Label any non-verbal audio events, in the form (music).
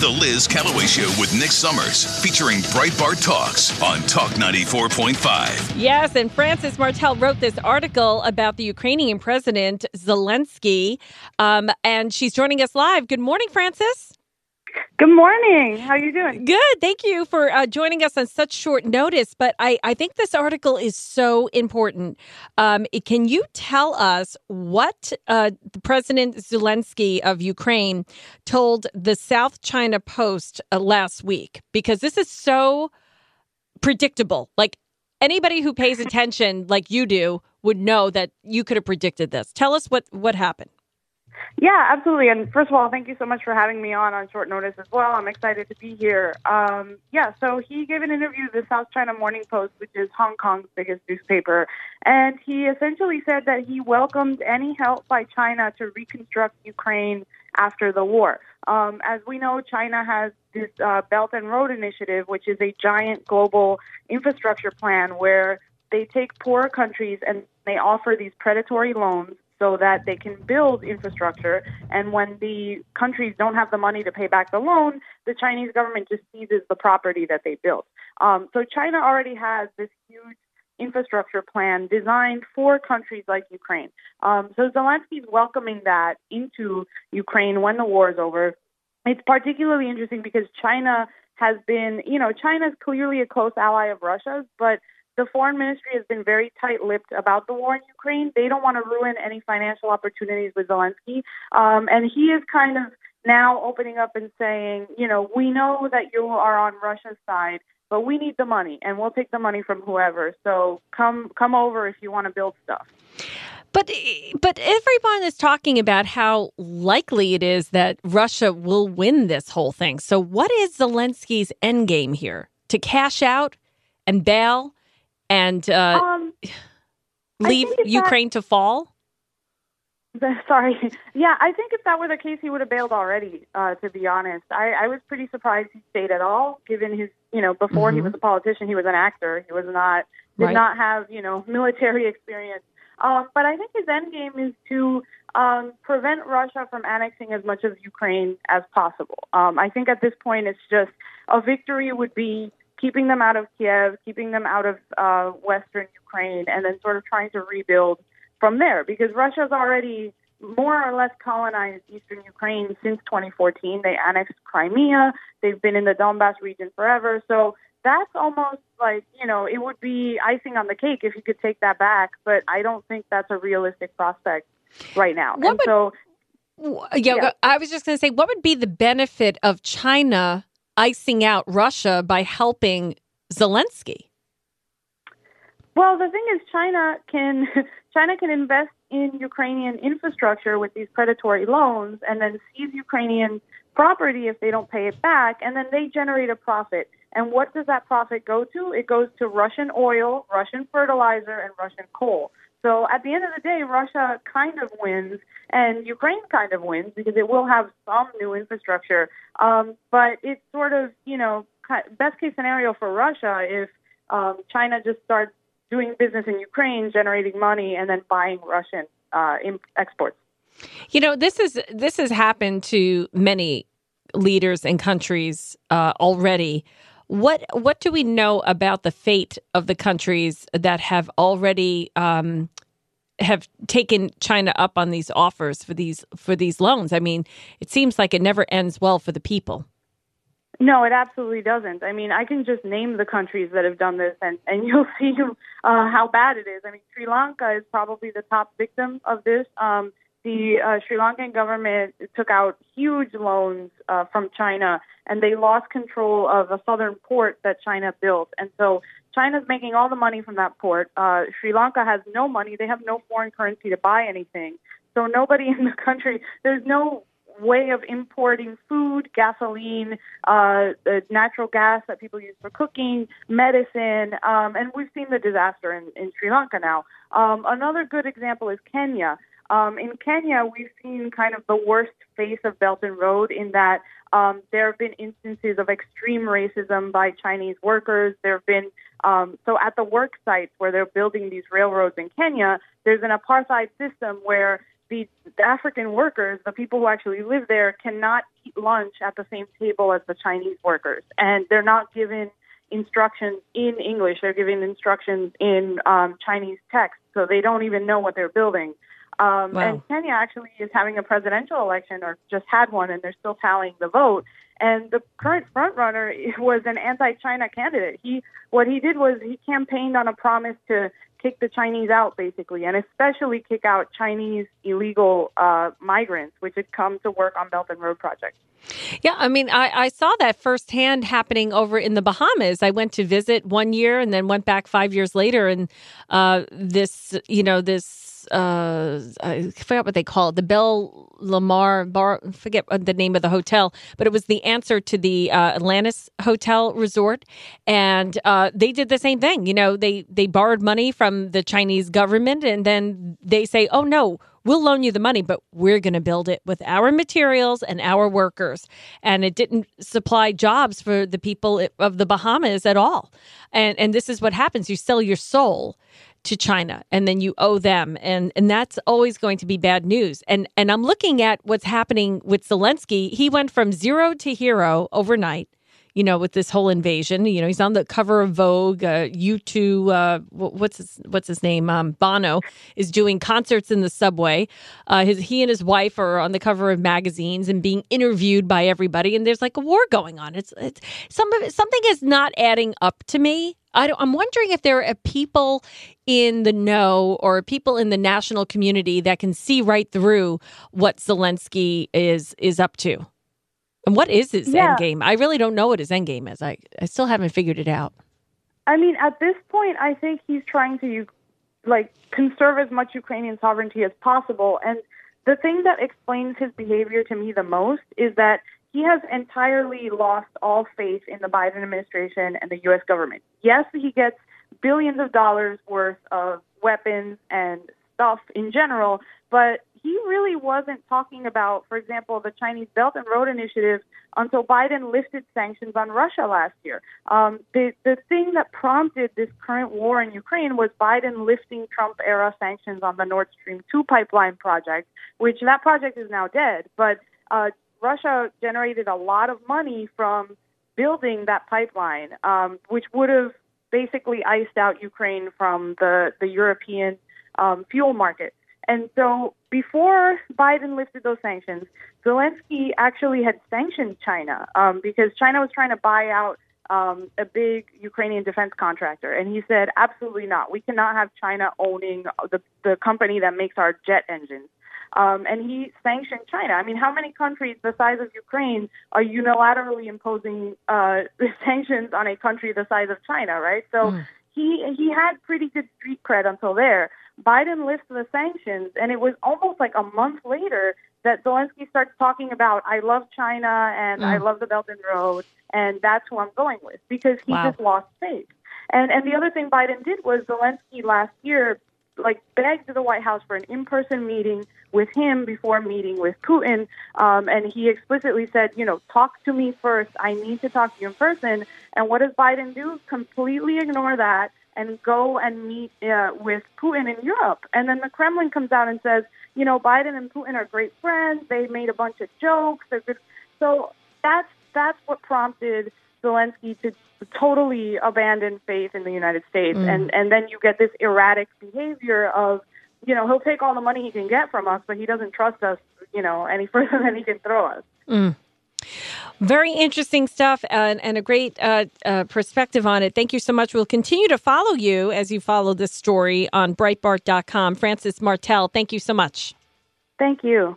The Liz Callaway Show with Nick Summers, featuring Breitbart Talks on Talk 94.5. Yes, and Frances Martel wrote this article about the Ukrainian President Zelensky, um, and she's joining us live. Good morning, Frances. Good morning. How are you doing? Good. Thank you for uh, joining us on such short notice. But I, I think this article is so important. Um, can you tell us what uh, President Zelensky of Ukraine told the South China Post uh, last week? Because this is so predictable. Like anybody who pays (laughs) attention, like you do, would know that you could have predicted this. Tell us what, what happened. Yeah, absolutely. And first of all, thank you so much for having me on on short notice as well. I'm excited to be here. Um, yeah, so he gave an interview to the South China Morning Post, which is Hong Kong's biggest newspaper, and he essentially said that he welcomed any help by China to reconstruct Ukraine after the war. Um, as we know, China has this uh, Belt and Road Initiative, which is a giant global infrastructure plan where they take poor countries and they offer these predatory loans so that they can build infrastructure. And when the countries don't have the money to pay back the loan, the Chinese government just seizes the property that they built. Um, so China already has this huge infrastructure plan designed for countries like Ukraine. Um, so Zelensky's welcoming that into Ukraine when the war is over. It's particularly interesting because China has been, you know, China is clearly a close ally of Russia's, but the foreign ministry has been very tight-lipped about the war in Ukraine. They don't want to ruin any financial opportunities with Zelensky, um, and he is kind of now opening up and saying, you know, we know that you are on Russia's side, but we need the money, and we'll take the money from whoever. So come come over if you want to build stuff. But but everyone is talking about how likely it is that Russia will win this whole thing. So what is Zelensky's end game here? To cash out and bail and uh, um, leave Ukraine that, to fall? (laughs) Sorry. Yeah, I think if that were the case, he would have bailed already. Uh, to be honest, I, I was pretty surprised he stayed at all, given his, you know, before mm-hmm. he was a politician, he was an actor. He was not did right. not have, you know, (laughs) military experience. Um, but I think his end game is to um, prevent Russia from annexing as much of Ukraine as possible. Um, I think at this point, it's just a victory would be keeping them out of Kiev, keeping them out of uh, Western Ukraine, and then sort of trying to rebuild from there because Russia's already more or less colonized eastern Ukraine since 2014. They annexed Crimea. They've been in the Donbass region forever. So that's almost like, you know, it would be icing on the cake if you could take that back, but I don't think that's a realistic prospect right now. What and would, so yeah, yeah, I was just going to say, what would be the benefit of China icing out Russia by helping Zelensky? Well, the thing is, China can (laughs) China can invest in Ukrainian infrastructure with these predatory loans, and then seize Ukrainian property if they don't pay it back, and then they generate a profit. And what does that profit go to? It goes to Russian oil, Russian fertilizer, and Russian coal. So at the end of the day, Russia kind of wins, and Ukraine kind of wins because it will have some new infrastructure. Um, but it's sort of, you know, best case scenario for Russia if um, China just starts doing business in Ukraine, generating money, and then buying Russian uh, exports. You know, this is this has happened to many leaders and countries uh, already. What what do we know about the fate of the countries that have already um, have taken China up on these offers for these for these loans? I mean, it seems like it never ends well for the people. No, it absolutely doesn't. I mean, I can just name the countries that have done this, and and (laughs) you'll see uh, how bad it is. I mean, Sri Lanka is probably the top victim of this. Um, the uh, Sri Lankan government took out huge loans uh, from China, and they lost control of a southern port that China built. And so China's making all the money from that port. Uh, Sri Lanka has no money; they have no foreign currency to buy anything. So nobody (laughs) in the country, there's no way of importing food, gasoline, uh, natural gas that people use for cooking, medicine, um, and we've seen the disaster in, in Sri Lanka now. Um, another good example is Kenya. Um, in Kenya, we've seen kind of the worst face of Belt and Road in that um, there have been instances of extreme racism by Chinese workers. There have been, um, so at the work sites where they're building these railroads in Kenya, there's an apartheid system where the African workers, the people who actually live there, cannot eat lunch at the same table as the Chinese workers, and they're not given instructions in English. They're given instructions in um, Chinese text, so they don't even know what they're building. Um, wow. And Kenya actually is having a presidential election, or just had one, and they're still tallying the vote. And the current frontrunner (laughs) was an anti-China candidate. He what he did was he campaigned on a promise to kick the Chinese out, basically, and especially kick out Chinese illegal uh, migrants, which had come to work on Belt and Road projects. Yeah, I mean, I, I saw that firsthand happening over in the Bahamas. I went to visit one year and then went back five years later, and uh, this, you know, this uh, I forgot what they call it, the Bell Lamar Bar. Forget the name of the hotel, but it was the answer to the uh, Atlantis Hotel Resort, and uh, they did the same thing. You know, they they borrowed money from the Chinese government, and then they say, "Oh no." We'll loan you the money, but we're going to build it with our materials and our workers. And it didn't supply jobs for the people of the Bahamas at all. And and this is what happens: you sell your soul to China and then you owe them and and that's always going to be bad news. And and I'm looking at what's happening with Zelensky. He went from zero to hero overnight. You know, with this whole invasion, you know, he's on the cover of Vogue. Uh, U2, uh, what's his what's his name? Um, Bono is doing concerts in the subway. Uh, his he and his wife are on the cover of magazines and being interviewed by everybody. And there's like a war going on. It's it's some of something is not adding up to me. I am wondering if there are people in the know or people in the national community that can see right through what Zelensky is is up to. And what is his yeah. end game? I really don't know what his end game is. I, I still haven't figured it out. I mean, at this point, I think he's trying to like conserve as much Ukrainian sovereignty as possible. And the thing that explains his behavior to me the most is that he has entirely lost all faith in the Biden administration and the U.S. government. Yes, he gets billions of dollars worth of weapons and stuff in general, but he really wasn't talking about, for example, the Chinese Belt and Road Initiative until Biden lifted sanctions on Russia last year. Um, the the thing that prompted this current war in Ukraine was Biden lifting Trump era sanctions on the Nord Stream 2 pipeline project, which that project is now dead. But uh, Russia generated a lot of money from building that pipeline, um, which would have basically iced out Ukraine from the, the European um, fuel market. And so before Biden lifted those sanctions, Zelensky actually had sanctioned China um, because China was trying to buy out um, a big Ukrainian defense contractor. And he said, absolutely not. We cannot have China owning the, the company that makes our jet engines. Um, and he sanctioned China. I mean, how many countries the size of Ukraine are unilaterally imposing uh, (laughs) sanctions on a country the size of China, right? So mm. he he had pretty good street cred until there. Biden lifts the sanctions, and it was almost like a month later that Zelensky starts talking about I love China and mm. I love the Belt and Road, and that's who I'm going with because he wow. just lost faith. And and the other thing Biden did was Zelensky last year like begged the White House for an in-person meeting with him before meeting with Putin, um, and he explicitly said, you know, talk to me first. I need to talk to you in person. And what does Biden do? Completely ignore that and go and meet uh, with Putin in Europe. And then the Kremlin comes out and says, you know, Biden and Putin are great friends. They made a bunch of jokes. They're good. So that's that's what prompted Zelensky to totally abandon faith in the United States, mm. and and then you get this erratic behavior of, you know, he'll take all the money he can get from us, but he doesn't trust us, you know, any (laughs) further than he can throw us. Mm. Very interesting stuff and, and a great uh, uh, perspective on it. Thank you so much. We'll continue to follow you as you follow this story on Breitbart.com. Frances Martel, thank you so much. Thank you.